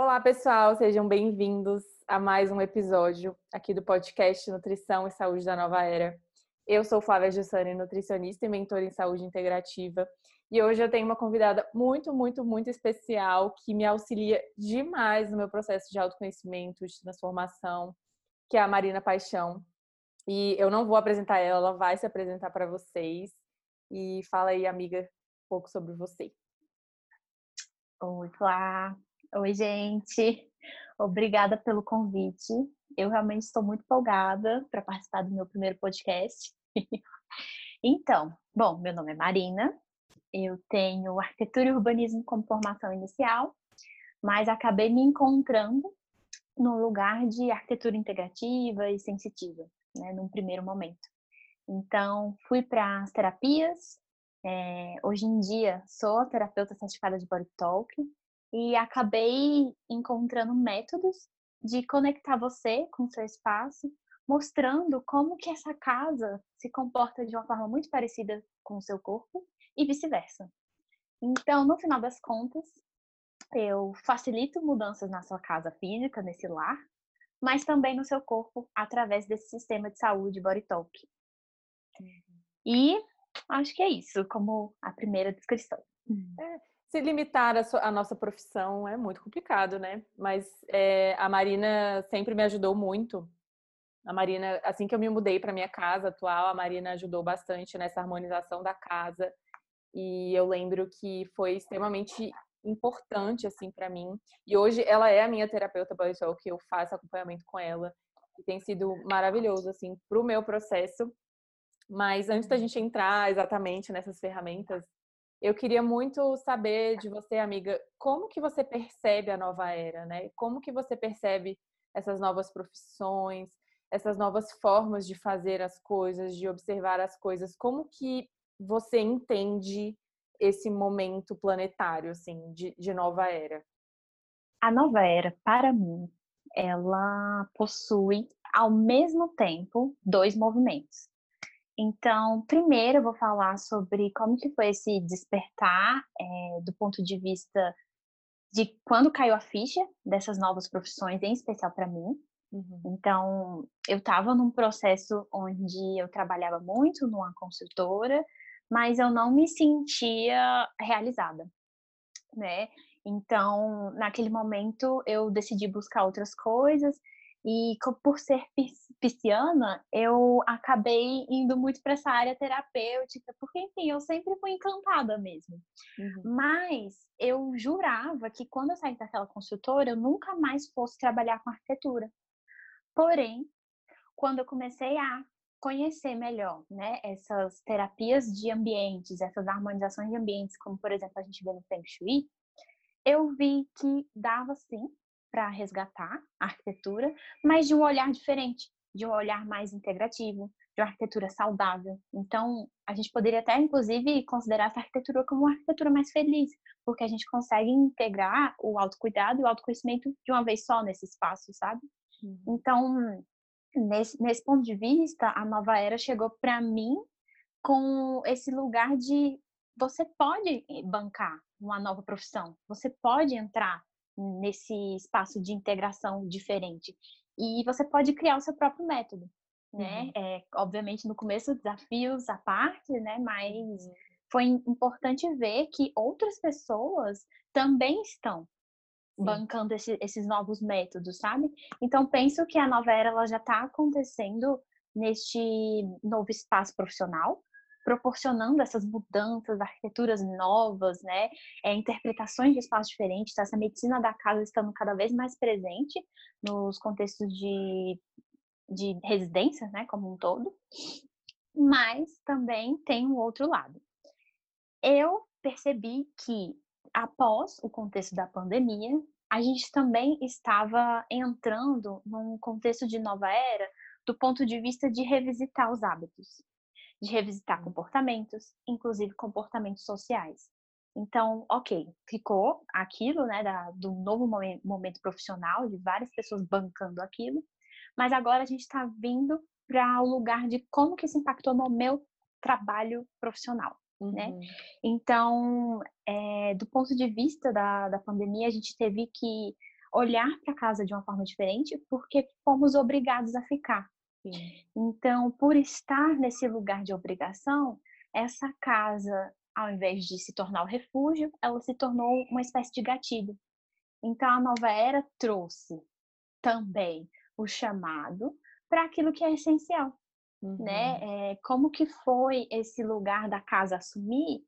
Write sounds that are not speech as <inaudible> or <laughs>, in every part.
Olá, pessoal, sejam bem-vindos a mais um episódio aqui do podcast Nutrição e Saúde da Nova Era. Eu sou Flávia Giussani, nutricionista e mentora em saúde integrativa, e hoje eu tenho uma convidada muito, muito, muito especial que me auxilia demais no meu processo de autoconhecimento, de transformação, que é a Marina Paixão. E eu não vou apresentar ela, ela vai se apresentar para vocês. E fala aí, amiga, um pouco sobre você. Oi, Flá. Oi, gente. Obrigada pelo convite. Eu realmente estou muito empolgada para participar do meu primeiro podcast. <laughs> então, bom, meu nome é Marina, eu tenho arquitetura e urbanismo como formação inicial, mas acabei me encontrando no lugar de arquitetura integrativa e sensitiva, né, num primeiro momento. Então, fui para as terapias. É, hoje em dia, sou terapeuta certificada de Body Talk e acabei encontrando métodos de conectar você com o seu espaço, mostrando como que essa casa se comporta de uma forma muito parecida com o seu corpo e vice-versa. Então, no final das contas, eu facilito mudanças na sua casa física, nesse lar, mas também no seu corpo através desse sistema de saúde Body Talk. Uhum. E acho que é isso, como a primeira descrição. É, se limitar a, nossa profissão é muito complicado, né? Mas é, a Marina sempre me ajudou muito. A Marina, assim que eu me mudei para minha casa atual, a Marina ajudou bastante nessa harmonização da casa, e eu lembro que foi extremamente importante assim para mim. E hoje ela é a minha terapeuta body que eu faço acompanhamento com ela e tem sido maravilhoso assim para o meu processo. Mas antes da gente entrar exatamente nessas ferramentas, eu queria muito saber de você, amiga, como que você percebe a nova era, né? Como que você percebe essas novas profissões, essas novas formas de fazer as coisas, de observar as coisas? Como que você entende esse momento planetário, assim, de, de nova era? A nova era, para mim, ela possui ao mesmo tempo dois movimentos. Então, primeiro eu vou falar sobre como que foi esse despertar é, do ponto de vista de quando caiu a ficha dessas novas profissões, em especial para mim. Uhum. Então, eu estava num processo onde eu trabalhava muito numa consultora, mas eu não me sentia realizada, né? Então, naquele momento, eu decidi buscar outras coisas e por ser pisciana, eu acabei indo muito para essa área terapêutica, porque, enfim, eu sempre fui encantada mesmo. Uhum. Mas eu jurava que quando eu saí daquela consultora, eu nunca mais fosse trabalhar com arquitetura. Porém, quando eu comecei a conhecer melhor, né, essas terapias de ambientes, essas harmonizações de ambientes, como por exemplo a gente vê no Feng Shui, eu vi que dava sim para resgatar a arquitetura, mas de um olhar diferente, de um olhar mais integrativo, de uma arquitetura saudável. Então, a gente poderia até, inclusive, considerar essa arquitetura como uma arquitetura mais feliz, porque a gente consegue integrar o autocuidado e o autoconhecimento de uma vez só nesse espaço, sabe? Uhum. Então, nesse, nesse ponto de vista, a nova era chegou para mim com esse lugar de você pode bancar uma nova profissão, você pode entrar nesse espaço de integração diferente e você pode criar o seu próprio método, né? Uhum. É, obviamente no começo desafios à parte, né? Mas uhum. foi importante ver que outras pessoas também estão bancando esse, esses novos métodos, sabe? Então penso que a nova era ela já está acontecendo neste novo espaço profissional, proporcionando essas mudanças, arquiteturas novas, né? É, interpretações de espaços diferentes, essa medicina da casa estando cada vez mais presente nos contextos de, de residência, né? Como um todo. Mas também tem um outro lado. Eu percebi que após o contexto da pandemia, a gente também estava entrando num contexto de nova era do ponto de vista de revisitar os hábitos, de revisitar comportamentos, inclusive comportamentos sociais. Então, ok, ficou aquilo, né, da, do novo momento, momento profissional, de várias pessoas bancando aquilo, mas agora a gente está vindo para o lugar de como que isso impactou no meu trabalho profissional. Né? Uhum. Né? Então, é, do ponto de vista da, da pandemia, a gente teve que olhar para casa de uma forma diferente porque fomos obrigados a ficar. Sim. Então, por estar nesse lugar de obrigação, essa casa, ao invés de se tornar o refúgio, ela se tornou uma espécie de gatilho. Então, a nova era trouxe também o chamado para aquilo que é essencial, né? uhum. né? É, como que foi esse lugar da casa assumir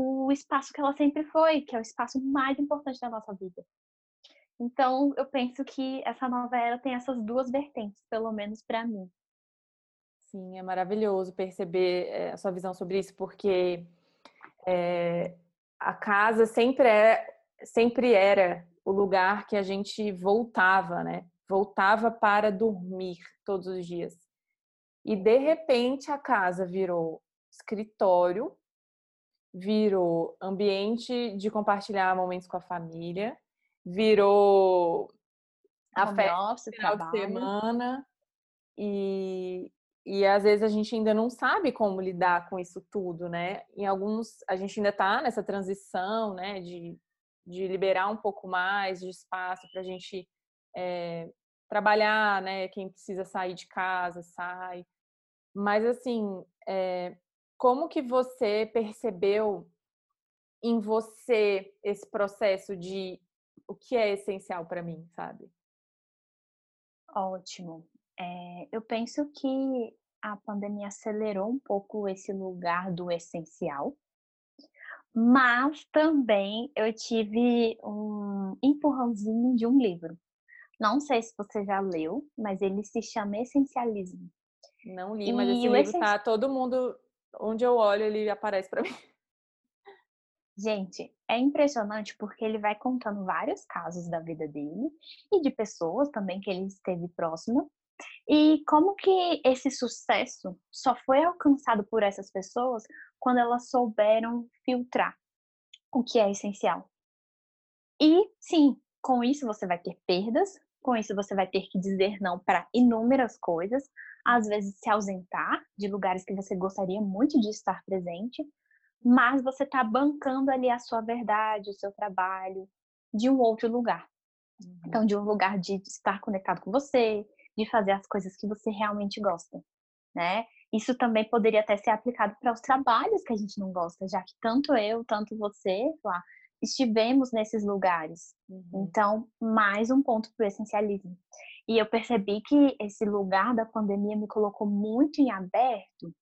o espaço que ela sempre foi, que é o espaço mais importante da nossa vida. Então, eu penso que essa nova era tem essas duas vertentes, pelo menos para mim. Sim, é maravilhoso perceber eh, a sua visão sobre isso, porque é, a casa sempre, é, sempre era o lugar que a gente voltava, né? Voltava para dormir todos os dias. E de repente a casa virou escritório, virou ambiente de compartilhar momentos com a família, virou a Home festa office, final trabalho. de semana e, e às vezes a gente ainda não sabe como lidar com isso tudo, né? Em alguns a gente ainda está nessa transição, né, de, de liberar um pouco mais de espaço para a gente é, trabalhar, né? Quem precisa sair de casa sai. Mas assim, é, como que você percebeu em você esse processo de o que é essencial para mim, sabe? Ótimo. É, eu penso que a pandemia acelerou um pouco esse lugar do essencial, mas também eu tive um empurrãozinho de um livro. Não sei se você já leu, mas ele se chama Essencialismo. Não li, mas e esse livro essenci... tá todo mundo onde eu olho ele aparece para mim. Gente, é impressionante porque ele vai contando vários casos da vida dele e de pessoas também que ele esteve próximo. E como que esse sucesso só foi alcançado por essas pessoas quando elas souberam filtrar o que é essencial. E sim, com isso você vai ter perdas, com isso você vai ter que dizer não para inúmeras coisas, às vezes se ausentar de lugares que você gostaria muito de estar presente, mas você está bancando ali a sua verdade, o seu trabalho de um outro lugar. Uhum. Então, de um lugar de estar conectado com você, de fazer as coisas que você realmente gosta, né? Isso também poderia até ser aplicado para os trabalhos que a gente não gosta, já que tanto eu, tanto você, lá, estivemos nesses lugares. Uhum. Então, mais um ponto para o essencialismo. E eu percebi que esse lugar da pandemia me colocou muito em aberto,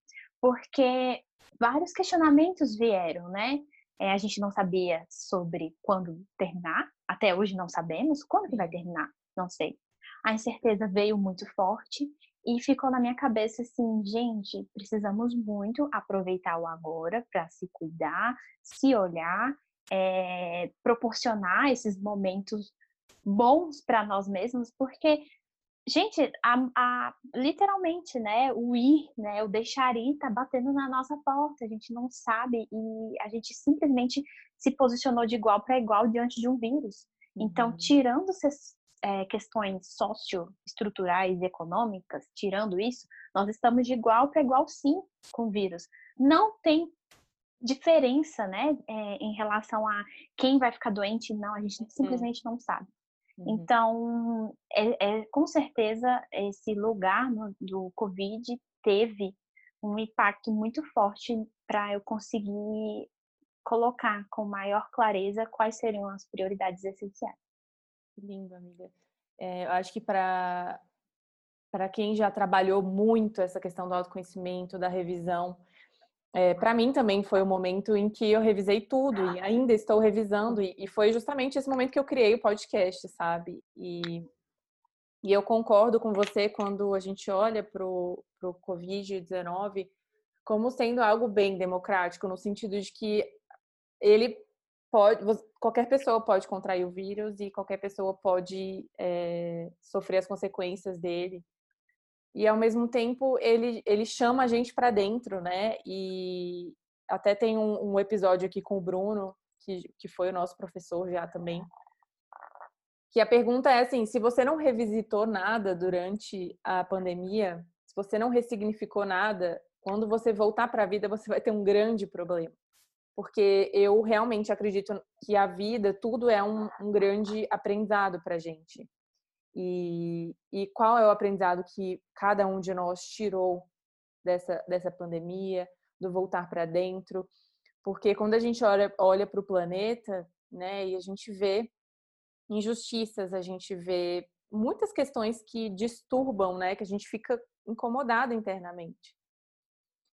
porque vários questionamentos vieram, né? É, a gente não sabia sobre quando terminar, até hoje não sabemos quando que vai terminar, não sei. A incerteza veio muito forte e ficou na minha cabeça assim, gente, precisamos muito aproveitar o agora para se cuidar, se olhar, é, proporcionar esses momentos bons para nós mesmos, porque Gente, a, a, literalmente, né? O ir, né? O deixar ir tá batendo na nossa porta. A gente não sabe e a gente simplesmente se posicionou de igual para igual diante de um vírus. Então, uhum. tirando essas é, questões socioestruturais e econômicas, tirando isso, nós estamos de igual para igual sim com o vírus. Não tem diferença, né, é, em relação a quem vai ficar doente, não, a gente simplesmente não sabe. Uhum. Então, é, é, com certeza, esse lugar no, do Covid teve um impacto muito forte para eu conseguir colocar com maior clareza quais seriam as prioridades essenciais. Lindo, amiga. É, eu acho que para para quem já trabalhou muito essa questão do autoconhecimento, da revisão, é, para mim também foi o momento em que eu revisei tudo e ainda estou revisando e, e foi justamente esse momento que eu criei o podcast, sabe? E, e eu concordo com você quando a gente olha para o Covid-19 como sendo algo bem democrático, no sentido de que ele pode, qualquer pessoa pode contrair o vírus e qualquer pessoa pode é, sofrer as consequências dele e ao mesmo tempo ele, ele chama a gente para dentro, né? E até tem um, um, episódio aqui com o Bruno, que, que foi o nosso professor já também, que a pergunta é assim: se você não revisitou nada durante a pandemia, se você não ressignificou nada, quando você voltar para a vida, você vai ter um grande problema. porque eu realmente acredito que a vida, tudo é um, um grande aprendizado para gente. E, e qual é o aprendizado que cada um de nós tirou dessa, dessa pandemia, do voltar para dentro? Porque quando a gente olha, olha para o planeta, né, e a gente vê injustiças, a gente vê muitas questões que disturbam, né, que a gente fica incomodado internamente.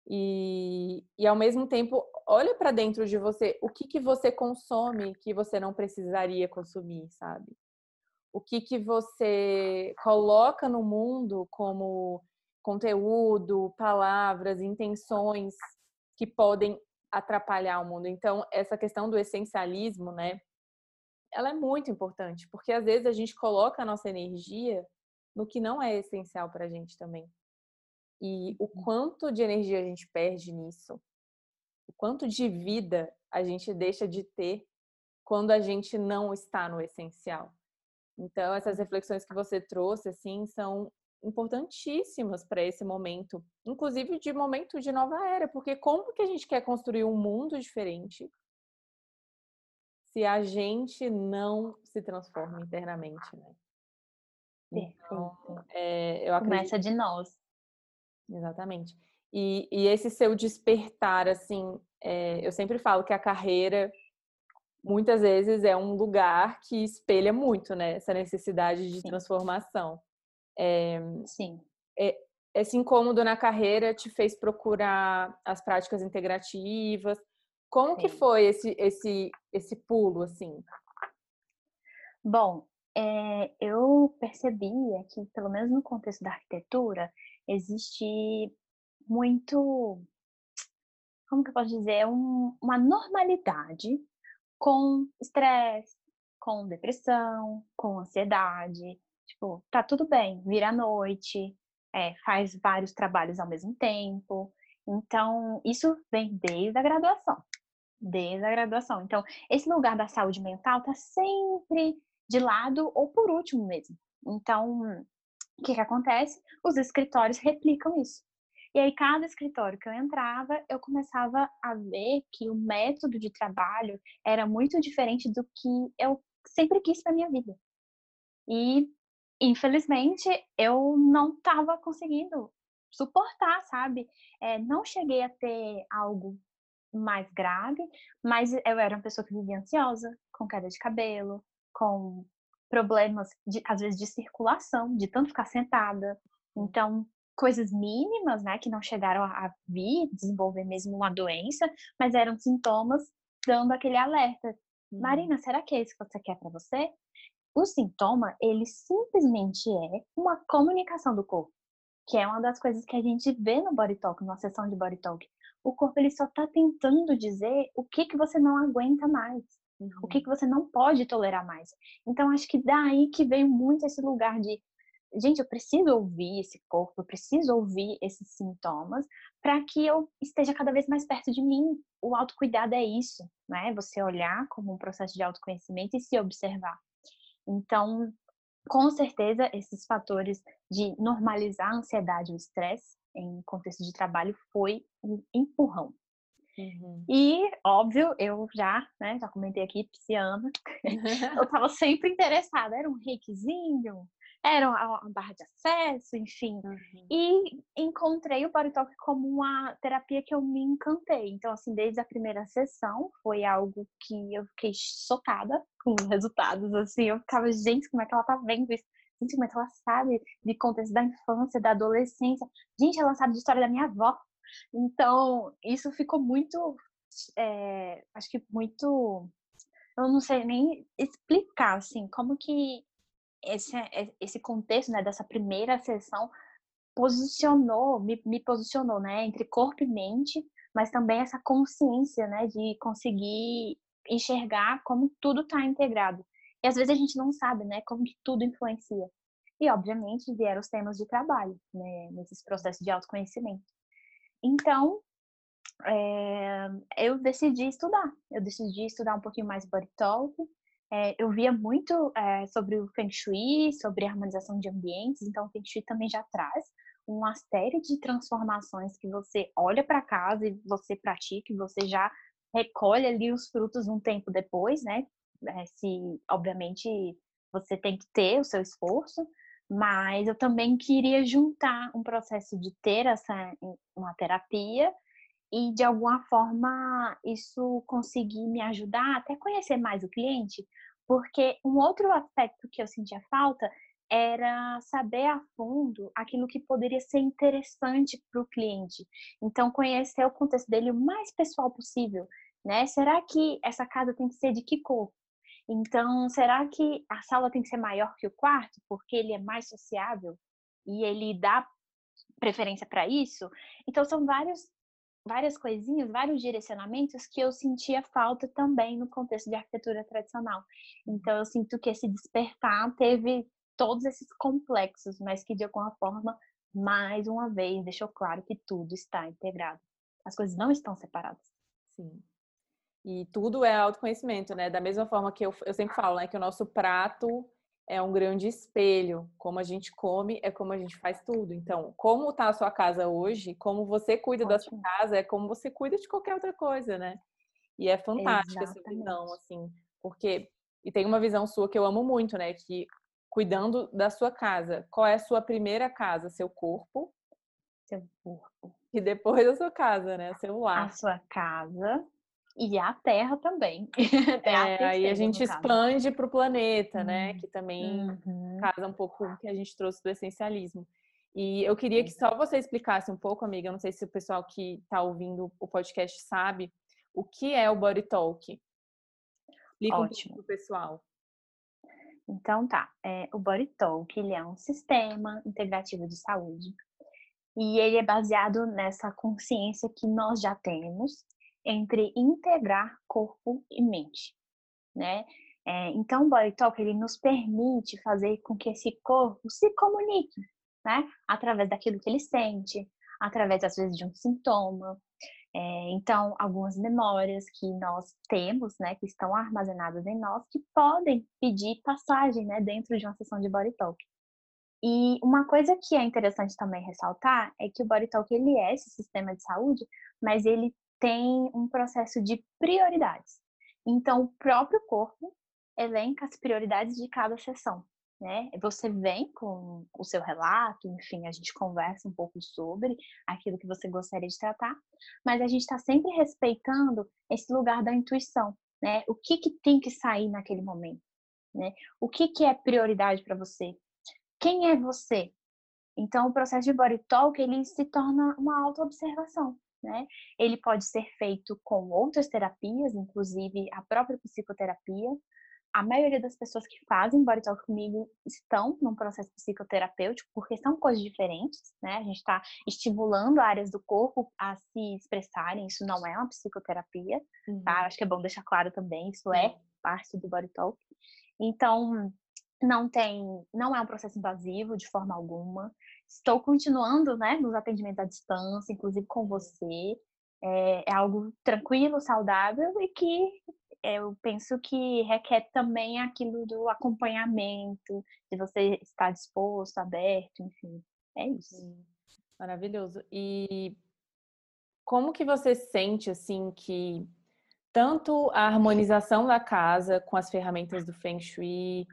E, e ao mesmo tempo, olha para dentro de você, o que, que você consome que você não precisaria consumir, sabe? O que, que você coloca no mundo como conteúdo, palavras, intenções que podem atrapalhar o mundo. Então, essa questão do essencialismo, né? Ela é muito importante, porque às vezes a gente coloca a nossa energia no que não é essencial para a gente também. E o uhum. quanto de energia a gente perde nisso, o quanto de vida a gente deixa de ter quando a gente não está no essencial. Então, essas reflexões que você trouxe, assim, são importantíssimas para esse momento, inclusive de momento de nova era, porque como que a gente quer construir um mundo diferente se a gente não se transforma internamente, né? Então, é, eu acredito... Começa de nós. Exatamente. E, e esse seu despertar, assim, é, eu sempre falo que a carreira muitas vezes é um lugar que espelha muito, né? Essa necessidade de Sim. transformação. É, Sim. É, esse incômodo na carreira te fez procurar as práticas integrativas. Como Sim. que foi esse, esse, esse pulo, assim? Bom, é, eu percebi que, pelo menos no contexto da arquitetura, existe muito, como que eu posso dizer, um, uma normalidade com estresse, com depressão, com ansiedade. Tipo, tá tudo bem, vira à noite, é, faz vários trabalhos ao mesmo tempo. Então, isso vem desde a graduação. Desde a graduação. Então, esse lugar da saúde mental tá sempre de lado ou por último mesmo. Então, o que, que acontece? Os escritórios replicam isso. E aí, cada escritório que eu entrava, eu começava a ver que o método de trabalho era muito diferente do que eu sempre quis para minha vida. E, infelizmente, eu não estava conseguindo suportar, sabe? É, não cheguei a ter algo mais grave, mas eu era uma pessoa que vivia ansiosa, com queda de cabelo, com problemas, de, às vezes, de circulação, de tanto ficar sentada. Então, coisas mínimas, né, que não chegaram a vir desenvolver mesmo uma doença, mas eram sintomas dando aquele alerta. Uhum. Marina, será que é isso que você quer para você? O sintoma, ele simplesmente é uma comunicação do corpo, que é uma das coisas que a gente vê no Body Talk, numa sessão de Body Talk. O corpo, ele só está tentando dizer o que, que você não aguenta mais. Uhum. O que, uhum. que você não pode tolerar mais. Então, acho que daí que veio muito esse lugar de gente, eu preciso ouvir esse corpo, eu preciso ouvir esses sintomas para que eu esteja cada vez mais perto de mim. O autocuidado é isso, né? Você olhar como um processo de autoconhecimento e se observar. Então, com certeza, esses fatores de normalizar a ansiedade e o estresse em contexto de trabalho foi um empurrão Uhum. E, óbvio, eu já, né, já comentei aqui, pisciana, <laughs> eu estava sempre interessada, era um reikizinho, era uma barra de acesso, enfim. Uhum. E encontrei o Body Talk como uma terapia que eu me encantei. Então, assim, desde a primeira sessão, foi algo que eu fiquei chocada com os resultados, assim, eu ficava, gente, como é que ela tá vendo isso? Gente, como é que ela sabe de contexto da infância, da adolescência? Gente, ela sabe de história da minha avó. Então, isso ficou muito, é, acho que muito, eu não sei nem explicar, assim, como que esse, é, esse contexto, né, dessa primeira sessão posicionou, me, me posicionou, né, entre corpo e mente, mas também essa consciência, né, de conseguir enxergar como tudo está integrado. E às vezes a gente não sabe, né, como que tudo influencia. E, obviamente, vieram os temas de trabalho, né, nesses processos de autoconhecimento. Então, é, eu decidi estudar. Eu decidi estudar um pouquinho mais body talk. É, eu via muito é, sobre o Feng Shui, sobre a harmonização de ambientes. Então, o Feng Shui também já traz uma série de transformações que você olha para casa e você pratica, e você já recolhe ali os frutos um tempo depois, né? É, se, obviamente, você tem que ter o seu esforço, mas eu também queria juntar um processo de ter essa uma terapia e de alguma forma isso conseguir me ajudar até conhecer mais o cliente, porque um outro aspecto que eu sentia falta era saber a fundo aquilo que poderia ser interessante para o cliente. Então, conhecer o contexto dele o mais pessoal possível, né? Será que essa casa tem que ser de que cor? Então, será que a sala tem que ser maior que o quarto porque ele é mais sociável e ele dá preferência para isso? Então, são vários várias coisinhas, vários direcionamentos que eu sentia falta também no contexto de arquitetura tradicional. Então, eu sinto que esse despertar teve todos esses complexos, mas que de alguma forma, mais uma vez, deixou claro que tudo está integrado. As coisas não estão separadas. Sim. E tudo é autoconhecimento, né? Da mesma forma que eu, eu sempre falo, né? Que o nosso prato é um grande espelho. Como a gente come é como a gente faz tudo. Então, como está a sua casa hoje, como você cuida Ótimo. da sua casa, é como você cuida de qualquer outra coisa, né? E é fantástica essa visão, assim, porque e tem uma visão sua que eu amo muito, né? Que cuidando da sua casa, qual é a sua primeira casa? Seu corpo. Seu corpo. E depois a sua casa, né? Seu lar. A sua casa e a Terra também. <laughs> é, a aí a gente expande para o planeta, né? Que também uhum. casa um pouco com o que a gente trouxe do essencialismo. E eu queria que só você explicasse um pouco, amiga. Eu não sei se o pessoal que está ouvindo o podcast sabe o que é o Body Talk. Explica Ótimo. um pouco pessoal. Então tá, é, o Body Talk ele é um sistema integrativo de saúde e ele é baseado nessa consciência que nós já temos entre integrar corpo e mente, né? É, então, o Body Talk ele nos permite fazer com que esse corpo se comunique, né? Através daquilo que ele sente, através às vezes de um sintoma. É, então, algumas memórias que nós temos, né, que estão armazenadas em nós, que podem pedir passagem, né, dentro de uma sessão de Body Talk. E uma coisa que é interessante também ressaltar é que o Body Talk ele é esse sistema de saúde, mas ele tem um processo de prioridades. Então, o próprio corpo elenca as prioridades de cada sessão. Né? Você vem com o seu relato, enfim, a gente conversa um pouco sobre aquilo que você gostaria de tratar, mas a gente está sempre respeitando esse lugar da intuição, né? O que, que tem que sair naquele momento, né? O que, que é prioridade para você? Quem é você? Então, o processo de body talk ele se torna uma auto-observação né? Ele pode ser feito com outras terapias, inclusive a própria psicoterapia. A maioria das pessoas que fazem body talk comigo estão num processo psicoterapêutico, porque são coisas diferentes, né? A gente está estimulando áreas do corpo a se expressarem, isso não é uma psicoterapia, tá? uhum. tá? Acho que é bom deixar claro também, isso é parte do body talk. Então, não tem, não é um processo invasivo de forma alguma. Estou continuando, né, nos atendimentos à distância, inclusive com você. É, é algo tranquilo, saudável e que eu penso que requer também aquilo do acompanhamento, de você estar disposto, aberto, enfim. É isso. Maravilhoso. E como que você sente assim que tanto a harmonização da casa com as ferramentas do Feng Shui,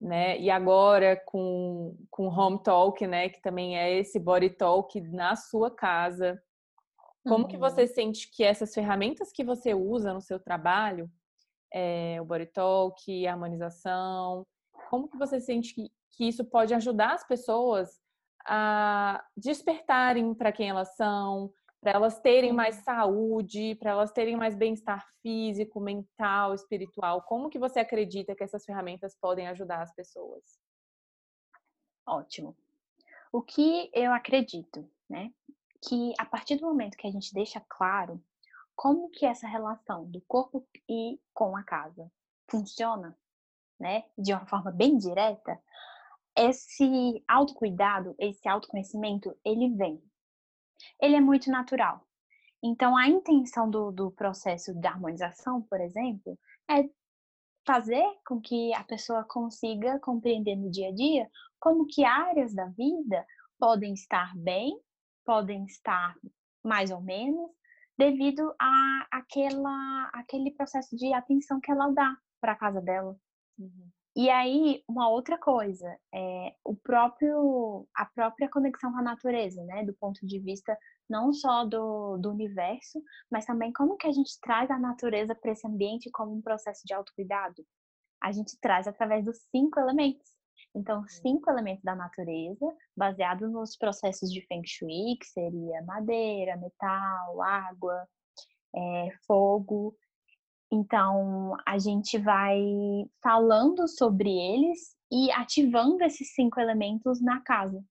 né? E agora com, com Home Talk, né? Que também é esse body talk na sua casa. Como uhum. que você sente que essas ferramentas que você usa no seu trabalho, é, o body talk, a harmonização, como que você sente que, que isso pode ajudar as pessoas a despertarem para quem elas são, para elas terem mais saúde, para elas terem mais bem-estar físico, mental, espiritual. Como que você acredita que essas ferramentas podem ajudar as pessoas? Ótimo. O que eu acredito, né? Que a partir do momento que a gente deixa claro como que essa relação do corpo e com a casa funciona, né, de uma forma bem direta, esse autocuidado, esse autoconhecimento, ele vem ele é muito natural. Então, a intenção do, do processo de harmonização, por exemplo, é fazer com que a pessoa consiga compreender no dia a dia como que áreas da vida podem estar bem, podem estar mais ou menos, devido a aquela, aquele processo de atenção que ela dá para a casa dela. Uhum. E aí, uma outra coisa, é o próprio, a própria conexão com a natureza, né? Do ponto de vista não só do, do universo, mas também como que a gente traz a natureza para esse ambiente como um processo de autocuidado. A gente traz através dos cinco elementos. Então, cinco elementos da natureza, baseados nos processos de Feng Shui, que seria madeira, metal, água, é, fogo. Então, a gente vai falando sobre eles e ativando esses cinco elementos na casa.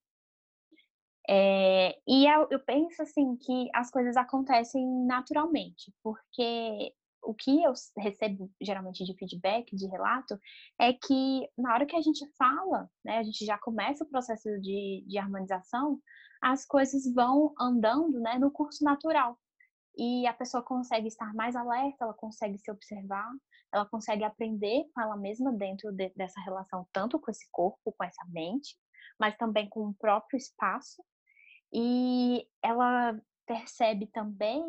É, e eu, eu penso assim que as coisas acontecem naturalmente, porque o que eu recebo geralmente de feedback, de relato, é que na hora que a gente fala, né, a gente já começa o processo de, de harmonização, as coisas vão andando né, no curso natural. E a pessoa consegue estar mais alerta, ela consegue se observar, ela consegue aprender com ela mesma dentro de, dessa relação, tanto com esse corpo, com essa mente, mas também com o próprio espaço. E ela percebe também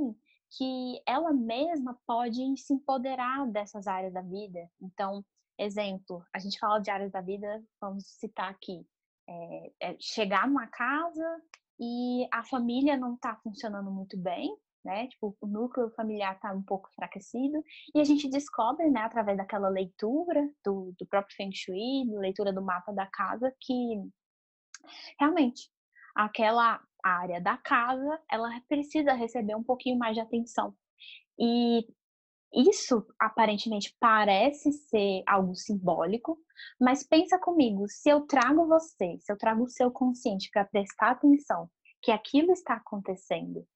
que ela mesma pode se empoderar dessas áreas da vida. Então, exemplo, a gente fala de áreas da vida, vamos citar aqui, é, é chegar numa casa e a família não está funcionando muito bem, né? Tipo, o núcleo familiar está um pouco enfraquecido e a gente descobre, né, através daquela leitura do, do próprio Feng Shui, leitura do mapa da casa, que realmente aquela área da casa, ela precisa receber um pouquinho mais de atenção. E isso aparentemente parece ser algo simbólico, mas pensa comigo, se eu trago você, se eu trago o seu consciente para prestar atenção que aquilo está acontecendo,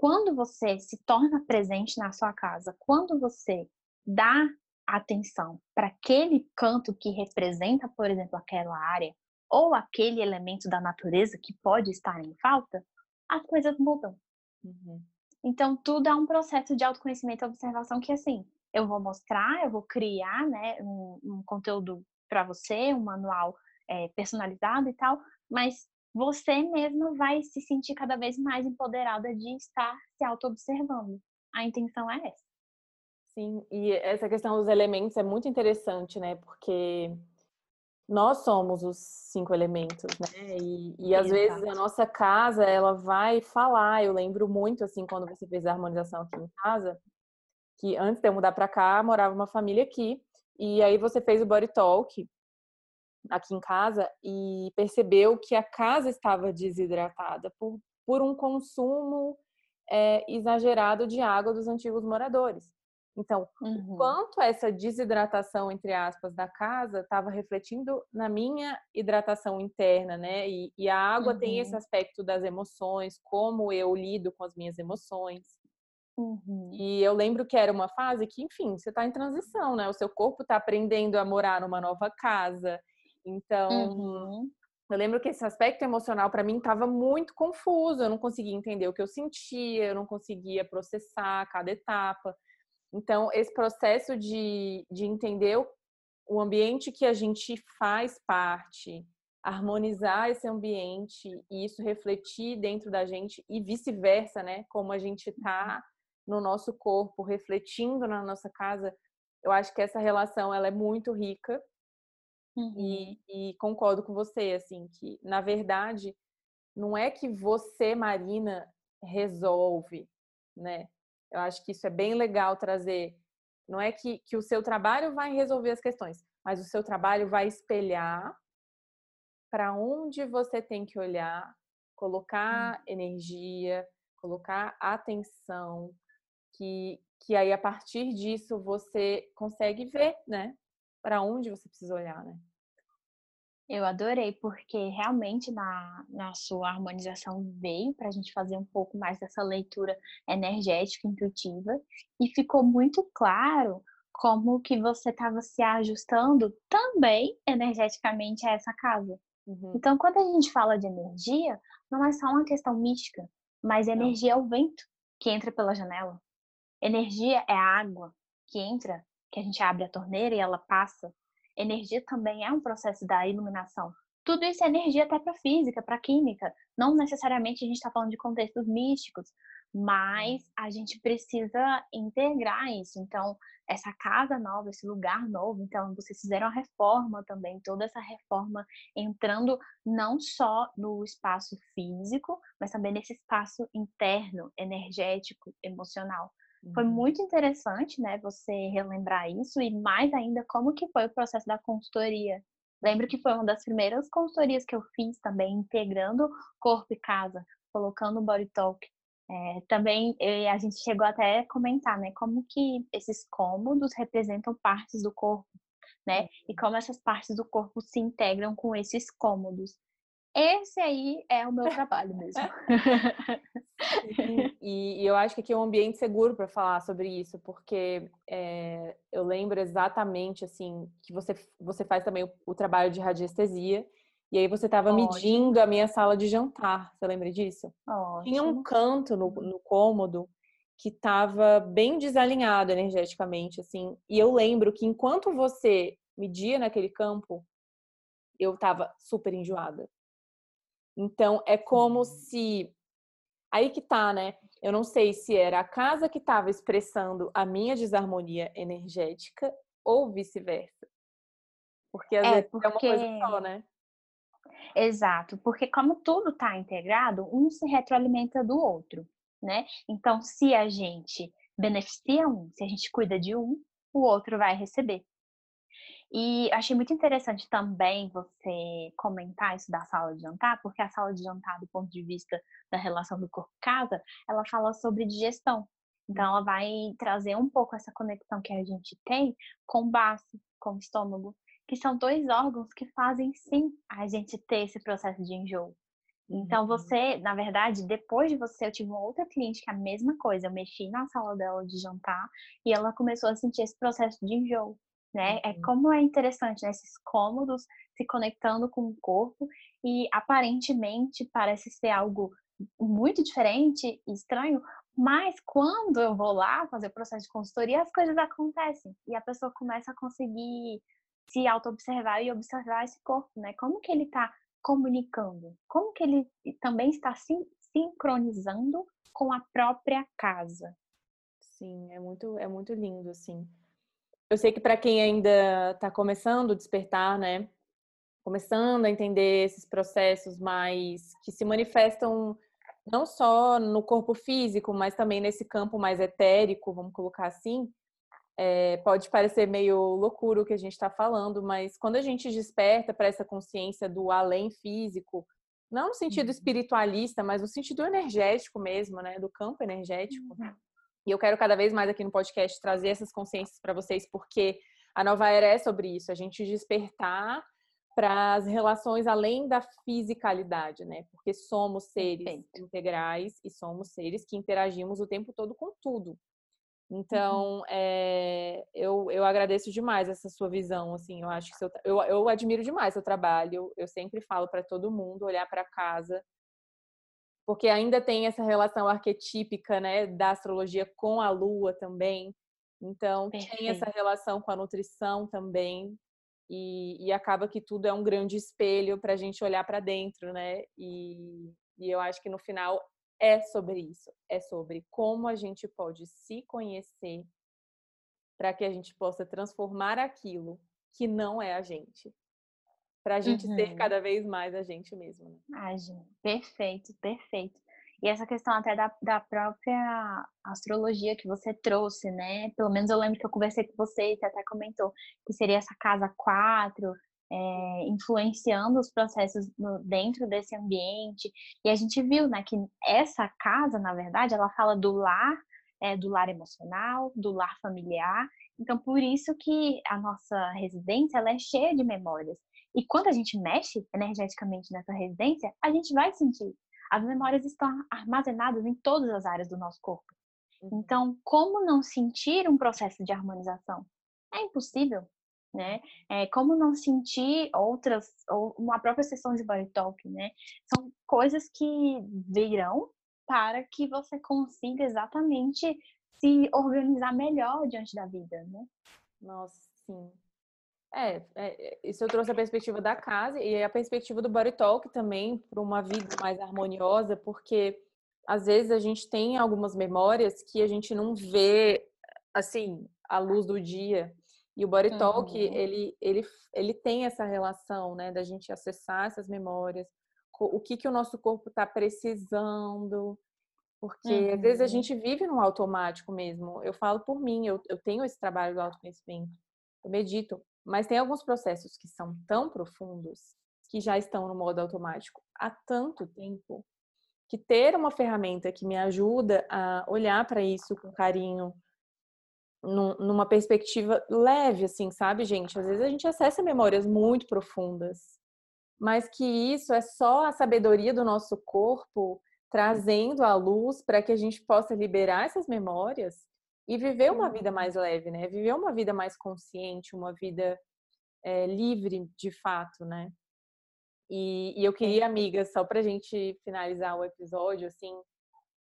quando você se torna presente na sua casa, quando você dá atenção para aquele canto que representa, por exemplo, aquela área, ou aquele elemento da natureza que pode estar em falta, as coisas mudam. Uhum. Então, tudo é um processo de autoconhecimento e observação que, assim, eu vou mostrar, eu vou criar, né, um, um conteúdo para você, um manual é, personalizado e tal, mas você mesmo vai se sentir cada vez mais empoderada de estar se auto-observando. A intenção é essa. Sim, e essa questão dos elementos é muito interessante, né? Porque nós somos os cinco elementos, né? E, e às vezes a nossa casa ela vai falar. Eu lembro muito assim quando você fez a harmonização aqui em casa, que antes de eu mudar para cá morava uma família aqui e aí você fez o body talk aqui em casa e percebeu que a casa estava desidratada por, por um consumo é, exagerado de água dos antigos moradores. Então, uhum. quanto essa desidratação, entre aspas, da casa estava refletindo na minha hidratação interna, né? E, e a água uhum. tem esse uhum. aspecto das emoções, como eu lido com as minhas emoções. Uhum. E eu lembro que era uma fase que, enfim, você está em transição, né? O seu corpo está aprendendo a morar numa nova casa. Então, uhum. eu lembro que esse aspecto emocional para mim estava muito confuso. Eu não conseguia entender o que eu sentia, eu não conseguia processar cada etapa. Então, esse processo de, de entender o, o ambiente que a gente faz parte, harmonizar esse ambiente e isso refletir dentro da gente e vice-versa, né? Como a gente está no nosso corpo, refletindo na nossa casa, eu acho que essa relação ela é muito rica uhum. e, e, concordo com você, assim, que na verdade não é que você, Marina, resolve, né? Eu acho que isso é bem legal trazer. Não é que, que o seu trabalho vai resolver as questões, mas o seu trabalho vai espelhar para onde você tem que olhar, colocar hum. energia, colocar atenção, que, que aí a partir disso você consegue ver, né? Para onde você precisa olhar, né? Eu adorei, porque realmente na, na sua harmonização veio para a gente fazer um pouco mais dessa leitura energética, intuitiva, e ficou muito claro como que você estava se ajustando também energeticamente a essa casa. Uhum. Então, quando a gente fala de energia, não é só uma questão mística, mas energia não. é o vento que entra pela janela. Energia é a água que entra, que a gente abre a torneira e ela passa energia também é um processo da iluminação. Tudo isso é energia até para física, para química. Não necessariamente a gente está falando de contextos místicos, mas a gente precisa integrar isso. Então, essa casa nova, esse lugar novo, então vocês fizeram a reforma também, toda essa reforma entrando não só no espaço físico, mas também nesse espaço interno, energético, emocional. Uhum. Foi muito interessante, né, você relembrar isso e mais ainda como que foi o processo da consultoria. Lembro que foi uma das primeiras consultorias que eu fiz também, integrando corpo e casa, colocando o body talk é, também a gente chegou até a comentar, né, como que esses cômodos representam partes do corpo, né, e como essas partes do corpo se integram com esses cômodos. Esse aí é o meu trabalho mesmo. e, e, eu acho que aqui é um ambiente seguro para falar sobre isso, porque é, eu lembro exatamente assim que você você faz também o, o trabalho de radiestesia e aí você estava medindo a minha sala de jantar. Você lembra disso? Ótimo. Tinha um canto no, no cômodo que estava bem desalinhado energeticamente, assim. E eu lembro que enquanto você media naquele campo, eu estava super enjoada. Então é como se aí que tá, né? Eu não sei se era a casa que estava expressando a minha desarmonia energética ou vice-versa. Porque às é, vezes porque... é uma coisa só, né? Exato, porque como tudo está integrado, um se retroalimenta do outro, né? Então, se a gente beneficia um, se a gente cuida de um, o outro vai receber. E achei muito interessante também você comentar isso da sala de jantar, porque a sala de jantar, do ponto de vista da relação do corpo-casa, ela fala sobre digestão. Então, ela vai trazer um pouco essa conexão que a gente tem com o baço, com o estômago que são dois órgãos que fazem sim a gente ter esse processo de enjoo. Então, uhum. você, na verdade, depois de você, eu tive uma outra cliente que é a mesma coisa. Eu mexi na sala dela de jantar e ela começou a sentir esse processo de enjoo, né? É uhum. Como é interessante, né? Esses cômodos se conectando com o corpo e aparentemente parece ser algo muito diferente e estranho, mas quando eu vou lá fazer o processo de consultoria, as coisas acontecem e a pessoa começa a conseguir se auto-observar e observar esse corpo, né? Como que ele está comunicando? Como que ele também está sin sincronizando com a própria casa? Sim, é muito, é muito lindo, assim. Eu sei que para quem ainda está começando a despertar, né? Começando a entender esses processos mais que se manifestam não só no corpo físico, mas também nesse campo mais etérico, vamos colocar assim, é, pode parecer meio loucura o que a gente está falando, mas quando a gente desperta para essa consciência do além físico, não no sentido uhum. espiritualista, mas no sentido energético mesmo, né, do campo energético. Uhum. E eu quero cada vez mais aqui no podcast trazer essas consciências para vocês, porque a nova era é sobre isso, a gente despertar para as relações além da fisicalidade, né? Porque somos seres Perfeito. integrais e somos seres que interagimos o tempo todo com tudo. Uhum. Então, é, eu, eu agradeço demais essa sua visão, assim, eu acho que seu, eu, eu admiro demais seu trabalho, eu sempre falo para todo mundo olhar para casa, porque ainda tem essa relação arquetípica, né, da astrologia com a lua também, então Perfeito. tem essa relação com a nutrição também, e, e acaba que tudo é um grande espelho para a gente olhar para dentro, né, e, e eu acho que no final é sobre isso. É sobre como a gente pode se conhecer para que a gente possa transformar aquilo que não é a gente. Para a gente uhum. ser cada vez mais a gente mesmo. Né? Ah, gente, perfeito, perfeito. E essa questão até da, da própria astrologia que você trouxe, né? Pelo menos eu lembro que eu conversei com você e você até comentou que seria essa casa 4, é, influenciando os processos no, dentro desse ambiente. E a gente viu né, que essa casa, na verdade, ela fala do lar, é, do lar emocional, do lar familiar. Então, por isso que a nossa residência ela é cheia de memórias. E quando a gente mexe energeticamente nessa residência, a gente vai sentir. As memórias estão armazenadas em todas as áreas do nosso corpo. Uhum. Então, como não sentir um processo de harmonização? É impossível né? É, como não sentir outras, ou uma própria sessão de body talk, né? São coisas que virão para que você consiga exatamente se organizar melhor diante da vida, né? Nossa, sim. É, é, isso eu trouxe a perspectiva da casa e a perspectiva do body talk também para uma vida mais harmoniosa, porque às vezes a gente tem algumas memórias que a gente não vê assim a luz do dia. E o Body Talk, uhum. ele, ele, ele tem essa relação, né, da gente acessar essas memórias, o que, que o nosso corpo está precisando, porque uhum. às vezes a uhum. gente vive no automático mesmo. Eu falo por mim, eu, eu tenho esse trabalho do autoconhecimento, eu medito, mas tem alguns processos que são tão profundos que já estão no modo automático há tanto tempo que ter uma ferramenta que me ajuda a olhar para isso com carinho, numa perspectiva leve, assim, sabe, gente? Às vezes a gente acessa memórias muito profundas, mas que isso é só a sabedoria do nosso corpo trazendo à luz para que a gente possa liberar essas memórias e viver uma vida mais leve, né? Viver uma vida mais consciente, uma vida é, livre de fato, né? E, e eu queria, amiga, só para a gente finalizar o episódio, assim,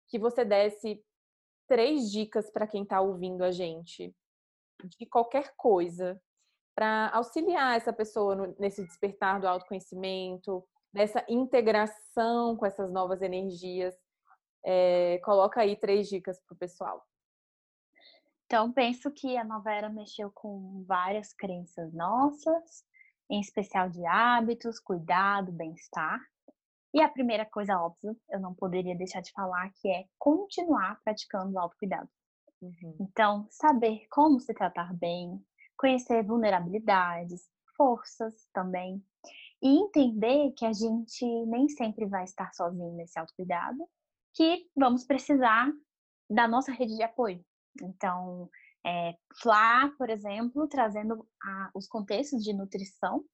que você desse três dicas para quem está ouvindo a gente de qualquer coisa para auxiliar essa pessoa no, nesse despertar do autoconhecimento, nessa integração com essas novas energias. É, coloca aí três dicas para o pessoal. Então, penso que a novela mexeu com várias crenças nossas, em especial de hábitos, cuidado, bem-estar. E a primeira coisa óbvia, eu não poderia deixar de falar, que é continuar praticando o autocuidado. Uhum. Então, saber como se tratar bem, conhecer vulnerabilidades, forças também, e entender que a gente nem sempre vai estar sozinho nesse autocuidado, que vamos precisar da nossa rede de apoio. Então, é, Flá, por exemplo, trazendo a, os contextos de nutrição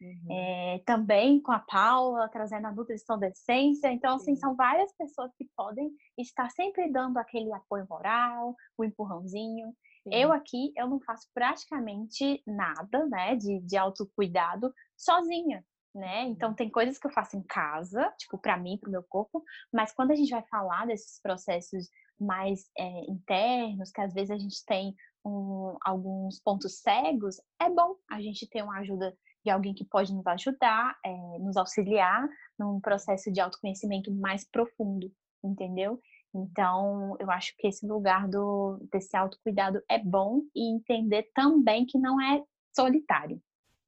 Uhum. É, também com a Paula, trazendo a nutrição da essência. Então, assim, Sim. são várias pessoas que podem estar sempre dando aquele apoio moral, o empurrãozinho. Sim. Eu aqui, eu não faço praticamente nada, né, de, de autocuidado sozinha, né? Então, tem coisas que eu faço em casa, tipo, para mim, para o meu corpo, mas quando a gente vai falar desses processos mais é, internos, que às vezes a gente tem um, alguns pontos cegos, é bom a gente ter uma ajuda de alguém que pode nos ajudar, é, nos auxiliar num processo de autoconhecimento mais profundo, entendeu? Então, eu acho que esse lugar do, desse autocuidado é bom e entender também que não é solitário,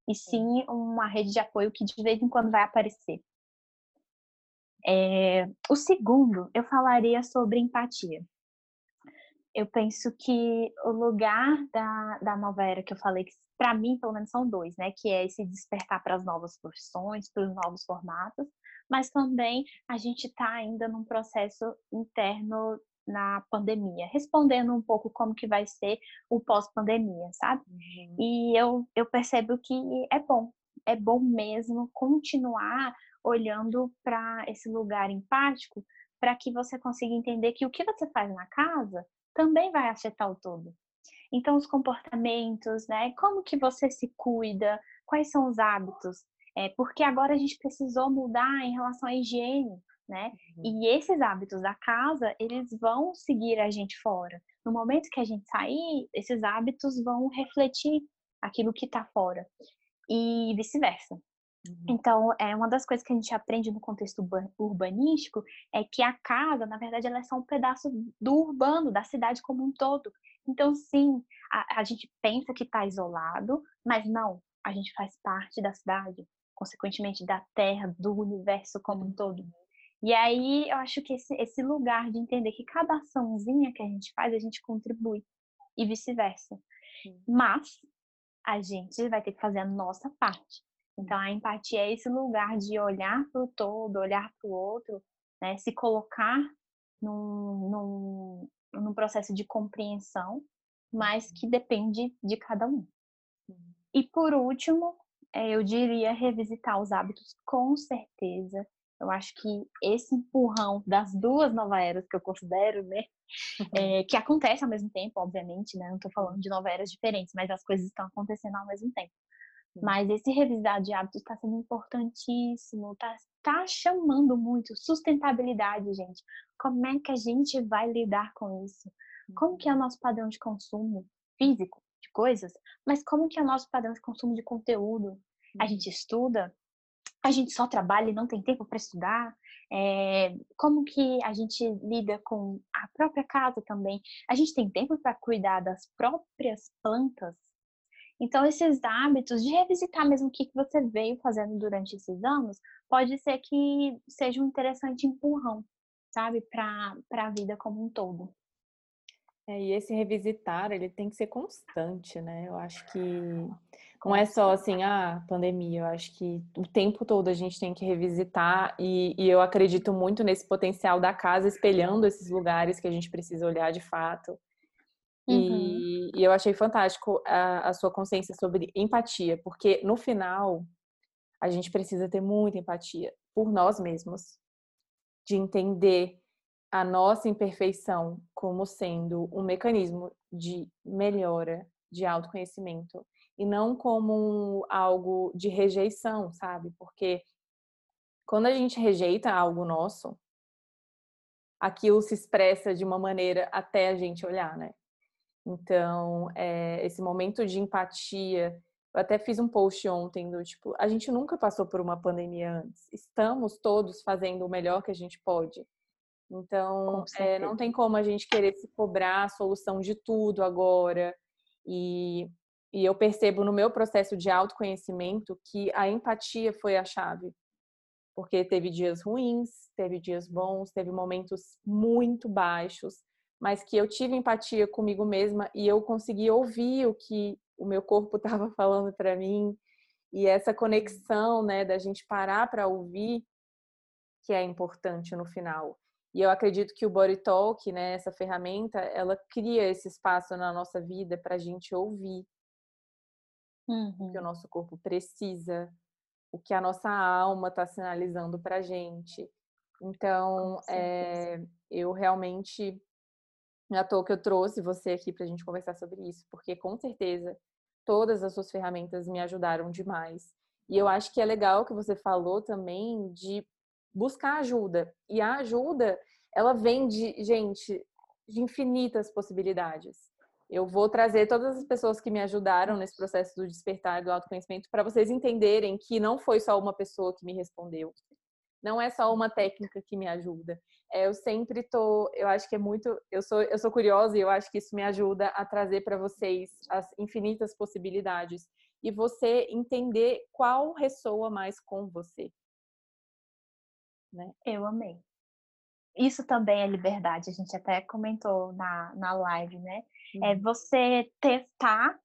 e sim uma rede de apoio que de vez em quando vai aparecer. É, o segundo, eu falaria sobre empatia eu penso que o lugar da, da nova era que eu falei, que para mim, pelo menos, são dois, né? Que é esse despertar para as novas profissões, para os novos formatos, mas também a gente está ainda num processo interno na pandemia, respondendo um pouco como que vai ser o pós-pandemia, sabe? Uhum. E eu, eu percebo que é bom, é bom mesmo continuar olhando para esse lugar empático para que você consiga entender que o que você faz na casa também vai afetar o todo. Então, os comportamentos, né? Como que você se cuida? Quais são os hábitos? É, porque agora a gente precisou mudar em relação à higiene, né? Uhum. E esses hábitos da casa, eles vão seguir a gente fora. No momento que a gente sair, esses hábitos vão refletir aquilo que está fora. E vice-versa. Uhum. Então, é uma das coisas que a gente aprende no contexto urbanístico é que a casa, na verdade, ela é só um pedaço do urbano, da cidade como um todo. Então, sim, a, a gente pensa que está isolado, mas não, a gente faz parte da cidade, consequentemente da terra, do universo como um todo. E aí, eu acho que esse, esse lugar de entender que cada açãozinha que a gente faz, a gente contribui, e vice-versa. Mas a gente vai ter que fazer a nossa parte. Então, a empatia é esse lugar de olhar para o todo, olhar para o outro, né? se colocar num, num, num processo de compreensão, mas que depende de cada um. E por último, é, eu diria revisitar os hábitos com certeza. Eu acho que esse empurrão das duas novas eras que eu considero, né, é, <laughs> que acontece ao mesmo tempo, obviamente, né, não estou falando de novas eras diferentes, mas as coisas estão acontecendo ao mesmo tempo. Mas esse revisitar de hábitos está sendo importantíssimo, está tá chamando muito sustentabilidade, gente. Como é que a gente vai lidar com isso? Como que é o uhum. nosso padrão de consumo físico de coisas, mas como que é o nosso padrão de consumo de conteúdo? A gente uhum. estuda, a gente só trabalha e não tem tempo para estudar? É, como que a gente lida com a própria casa também? A gente tem tempo para cuidar das próprias plantas? Então, esses hábitos de revisitar mesmo o que, que você veio fazendo durante esses anos, pode ser que seja um interessante empurrão, sabe, para a vida como um todo. É, e esse revisitar, ele tem que ser constante, né? Eu acho que não é só assim, ah, pandemia. Eu acho que o tempo todo a gente tem que revisitar e, e eu acredito muito nesse potencial da casa espelhando esses lugares que a gente precisa olhar de fato. Uhum. E, e, eu achei fantástico a, a sua consciência sobre empatia, porque no final a gente precisa ter muita empatia por nós mesmos, de entender a nossa imperfeição como sendo um mecanismo de melhora, de autoconhecimento, e não como algo de rejeição, sabe? Porque quando a gente rejeita algo nosso, aquilo se expressa de uma maneira até a gente olhar, né? Então, é, esse momento de empatia, eu até fiz um post ontem do tipo, a gente nunca passou por uma pandemia antes. Estamos todos fazendo o melhor que a gente pode. Então, é, não tem como a gente querer se cobrar a solução de tudo agora. E, e eu percebo no meu processo de autoconhecimento que a empatia foi a chave. Porque teve dias ruins, teve dias bons, teve momentos muito baixos, mas que eu tive empatia comigo mesma e eu consegui ouvir o que o meu corpo <laughs> estava falando para mim. E essa conexão, né, da gente parar para ouvir, que é importante no final. E eu acredito que o Body Talk, né, essa ferramenta, ela cria esse espaço na nossa vida para a gente ouvir uhum. o que o uhum. nosso corpo precisa, o que a nossa alma está sinalizando para a gente. Então, é, eu realmente, não é à toa que eu trouxe você aqui para a gente conversar sobre isso, porque com certeza todas as suas ferramentas me ajudaram demais. E eu acho que é legal que você falou também de buscar ajuda. E a ajuda, ela vem de, gente, de infinitas possibilidades. Eu vou trazer todas as pessoas que me ajudaram nesse processo do despertar do autoconhecimento para vocês entenderem que não foi só uma pessoa que me respondeu. Não é só uma técnica que me ajuda. É, eu sempre tô, eu acho que é muito, eu sou, eu sou curiosa e eu acho que isso me ajuda a trazer para vocês as infinitas possibilidades e você entender qual ressoa mais com você né? Eu amei. Isso também é liberdade, a gente até comentou na, na live, né? Uhum. É você testar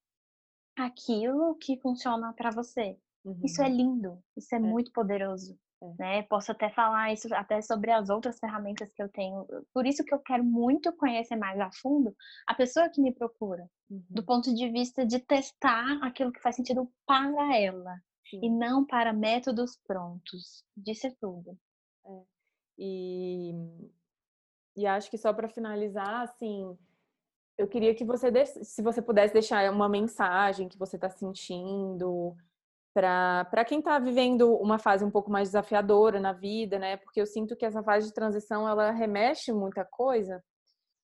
aquilo que funciona para você. Uhum. Isso é uhum. lindo, isso é, é. muito poderoso. É. Né? Posso até falar isso até sobre as outras ferramentas que eu tenho. Por isso que eu quero muito conhecer mais a fundo a pessoa que me procura, uhum. do ponto de vista de testar aquilo que faz sentido para ela Sim. e não para métodos prontos. Disse tudo. É. E, e acho que só para finalizar, assim, eu queria que você, se você pudesse deixar uma mensagem que você está sentindo para quem está vivendo uma fase um pouco mais desafiadora na vida, né? Porque eu sinto que essa fase de transição ela remexe muita coisa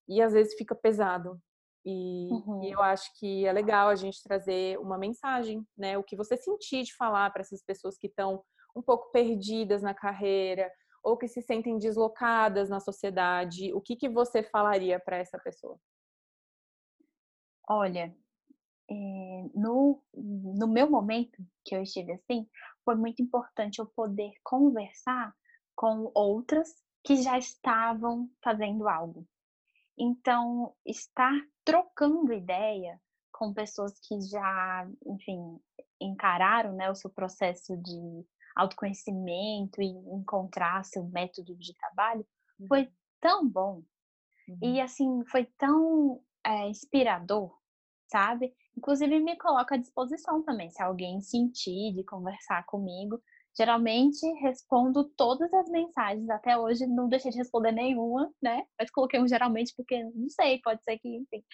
e às vezes fica pesado. E, uhum. e, eu acho que é legal a gente trazer uma mensagem, né? O que você sentir de falar para essas pessoas que estão um pouco perdidas na carreira, ou que se sentem deslocadas na sociedade, o que, que você falaria para essa pessoa? Olha, no, no meu momento que eu estive assim, foi muito importante eu poder conversar com outras que já estavam fazendo algo. Então, estar trocando ideia com pessoas que já, enfim, encararam né, o seu processo de autoconhecimento e encontrar seu método de trabalho, foi uhum. tão bom. Uhum. E assim, foi tão é, inspirador, sabe? Inclusive me coloca à disposição também, se alguém sentir de conversar comigo. Geralmente respondo todas as mensagens, até hoje não deixei de responder nenhuma, né? Mas coloquei um geralmente porque não sei, pode ser que, enfim.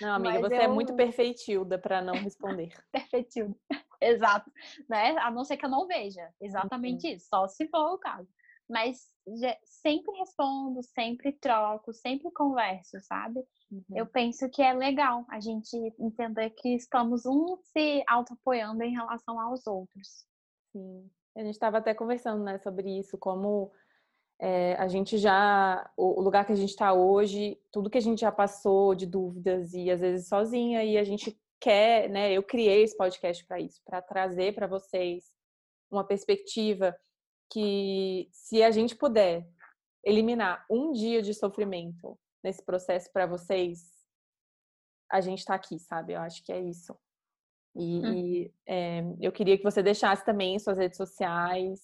Não, <laughs> amiga, Mas você é eu... é muito perfeitilda para não responder. <laughs> perfeitilda. Exato, né? A não ser que eu não veja. Exatamente uhum. isso, só se for o caso. Mas sempre respondo, sempre troco, sempre converso, sabe? Uhum. Eu penso que é legal a gente entender que estamos um se auto-apoiando em relação aos outros. Sim. A gente estava até conversando né, sobre isso, como é, a gente já, o, lugar que a gente está hoje, tudo que a gente já passou de dúvidas e às vezes sozinha, e a gente quer, né? Eu criei esse podcast para isso, para trazer para vocês uma perspectiva que, se a gente puder eliminar um dia de sofrimento nesse processo para vocês, a gente está aqui, sabe? Eu acho que é isso. E, hum. e é, eu queria que você deixasse também suas redes sociais,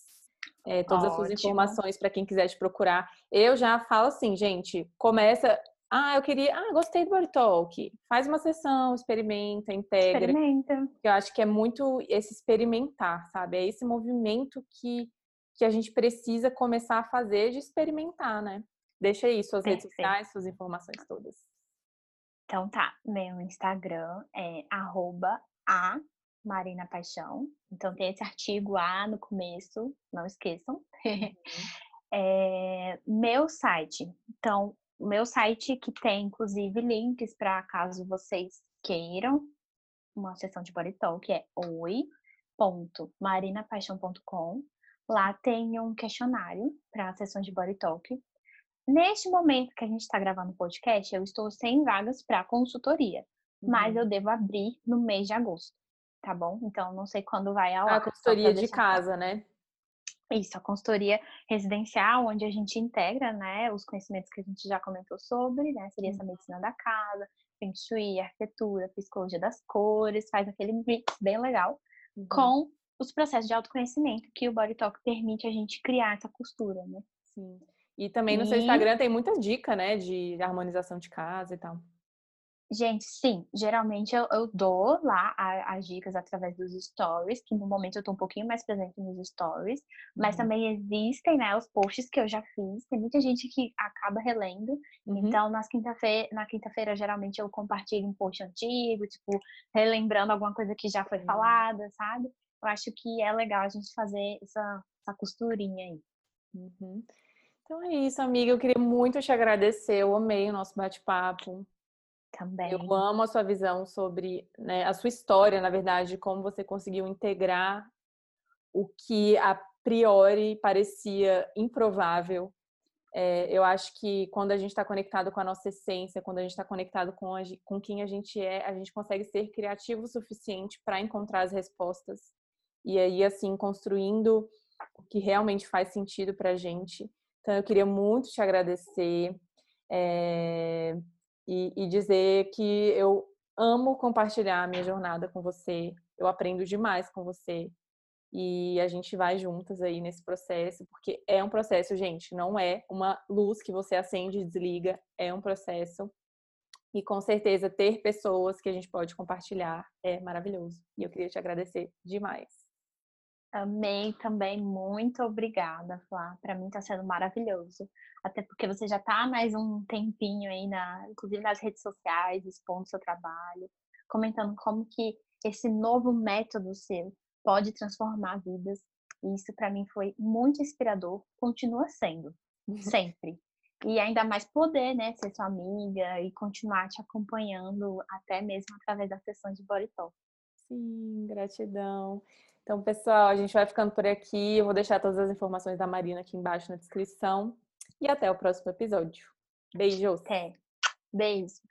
é, todas Ótimo. as suas informações para quem quiser te procurar. Eu já falo assim, gente, começa. Ah, eu queria. Ah, gostei do Body Talk. Faz uma sessão, experimenta, integra. Experimenta. Eu acho que é muito esse experimentar, sabe? É esse movimento que, que a gente precisa começar a fazer de experimentar, né? Deixa aí suas Perfeito. redes sociais, suas informações todas. Então tá, meu Instagram é arroba a Marina Paixão. Então tem esse artigo A no começo, não esqueçam. Uhum. <laughs> é, meu site. Então, o meu site que tem inclusive links para caso vocês queiram uma sessão de body talk é oi.marinapaixão.com. Lá tem um questionário para sessões de body talk. Neste momento que a gente está gravando o podcast, eu estou sem vagas para consultoria mas uhum. eu devo abrir no mês de agosto, tá bom? Então, não sei quando vai ao ar. A consultoria de casa, né? Isso, a consultoria residencial, onde a gente integra, né, os conhecimentos que a gente já comentou sobre, né, seria essa uhum. medicina da casa, Feng Shui, arquitetura, psicologia das cores, faz aquele mix bem legal, uhum. com os processos de autoconhecimento que o Body Talk permite a gente criar essa costura, né? Sim. E também no e... seu Instagram tem muita dica, né, de harmonização de casa e tal. Gente, sim, geralmente eu, eu dou lá a, as dicas através dos stories, que no momento eu tô um pouquinho mais presente nos stories, mas uhum. também existem, né, os posts que eu já fiz, tem muita gente que acaba relendo, uhum. então nas quinta-feira, na quinta-feira geralmente eu compartilho um post antigo, tipo, relembrando alguma coisa que já foi uhum. falada, sabe? Eu acho que é legal a gente fazer essa, essa costurinha aí. Uhum. Então é isso, amiga, eu queria muito te agradecer, eu amei o nosso bate-papo. Também. Eu amo a sua visão sobre né, a sua história, na verdade, como você conseguiu integrar o que a priori parecia improvável. É, eu acho que quando a gente está conectado com a nossa essência, quando a gente está conectado com, a, com quem a gente é, a gente consegue ser criativo o suficiente para encontrar as respostas. E aí, assim, construindo o que realmente faz sentido para a gente. Então, eu queria muito te agradecer. É, e, e dizer que eu amo compartilhar a minha jornada com você. Eu aprendo demais com você. E a gente vai juntas aí nesse processo, porque é um processo, gente, não é uma luz que você acende e desliga, é um processo. E com certeza ter pessoas que a gente pode compartilhar é maravilhoso. E eu queria te agradecer demais. Amei também, muito obrigada, Flá. Para mim está sendo maravilhoso. Até porque você já está mais um tempinho aí, na, inclusive nas redes sociais, expondo seu trabalho, comentando como que esse novo método seu pode transformar vidas. E isso para mim foi muito inspirador, continua sendo, <laughs> sempre. E ainda mais poder, né, ser sua amiga e continuar te acompanhando até mesmo através das sessões de Talk. Sim, gratidão. Então, pessoal, a gente vai ficando por aqui. Eu vou deixar todas as informações da Marina aqui embaixo na descrição. E até o próximo episódio. Beijos. Até. Beijo.